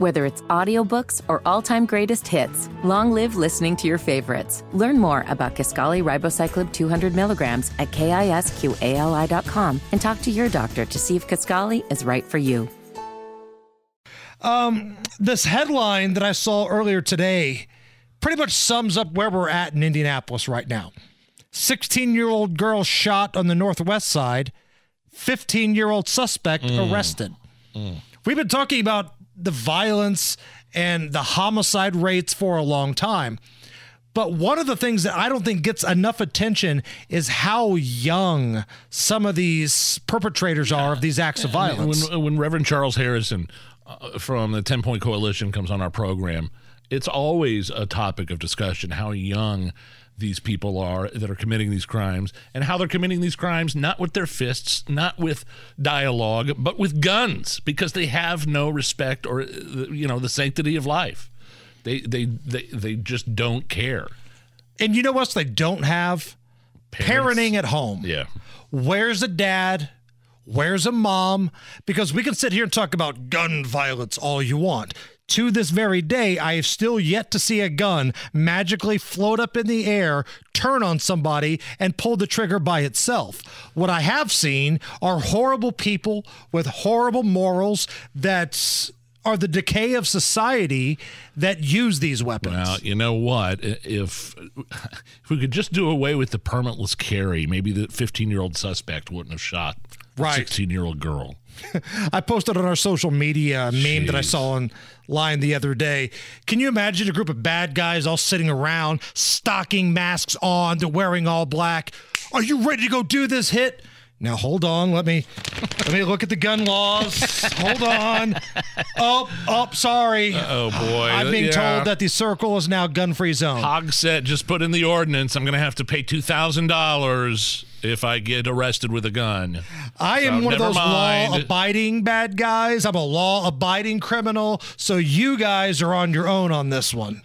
Whether it's audiobooks or all-time greatest hits, long live listening to your favorites. Learn more about Kisqali Ribociclib 200 milligrams at kisqali.com and talk to your doctor to see if Kisqali is right for you. Um, this headline that I saw earlier today pretty much sums up where we're at in Indianapolis right now. 16 year old girl shot on the Northwest side, 15 year old suspect Mm. arrested. We've been talking about the violence and the homicide rates for a long time. But one of the things that I don't think gets enough attention is how young some of these perpetrators are of these acts of violence. When, when Reverend Charles Harrison uh, from the 10 Point Coalition comes on our program, it's always a topic of discussion how young these people are that are committing these crimes and how they're committing these crimes not with their fists, not with dialogue, but with guns because they have no respect or you know the sanctity of life. They they they, they just don't care. And you know what else they don't have? Parents. Parenting at home. Yeah. Where's a dad? Where's a mom? Because we can sit here and talk about gun violence all you want. To this very day, I have still yet to see a gun magically float up in the air, turn on somebody, and pull the trigger by itself. What I have seen are horrible people with horrible morals that are the decay of society that use these weapons. Well, you know what? If if we could just do away with the permitless carry, maybe the 15 year old suspect wouldn't have shot Right. 16 year old girl. I posted on our social media a meme that I Jeez. saw online the other day. Can you imagine a group of bad guys all sitting around, stocking masks on, they're wearing all black? Are you ready to go do this hit? Now hold on, let me let me look at the gun laws. hold on. Oh, oh, sorry. Oh boy! I'm being Yeah. told that the circle is now gun-free zone. Hogsett just put in the ordinance. I'm going to have to pay two thousand dollars if I get arrested with a gun. I am So, one of those mind. law-abiding bad guys. I'm a law-abiding criminal. So you guys are on your own on this one.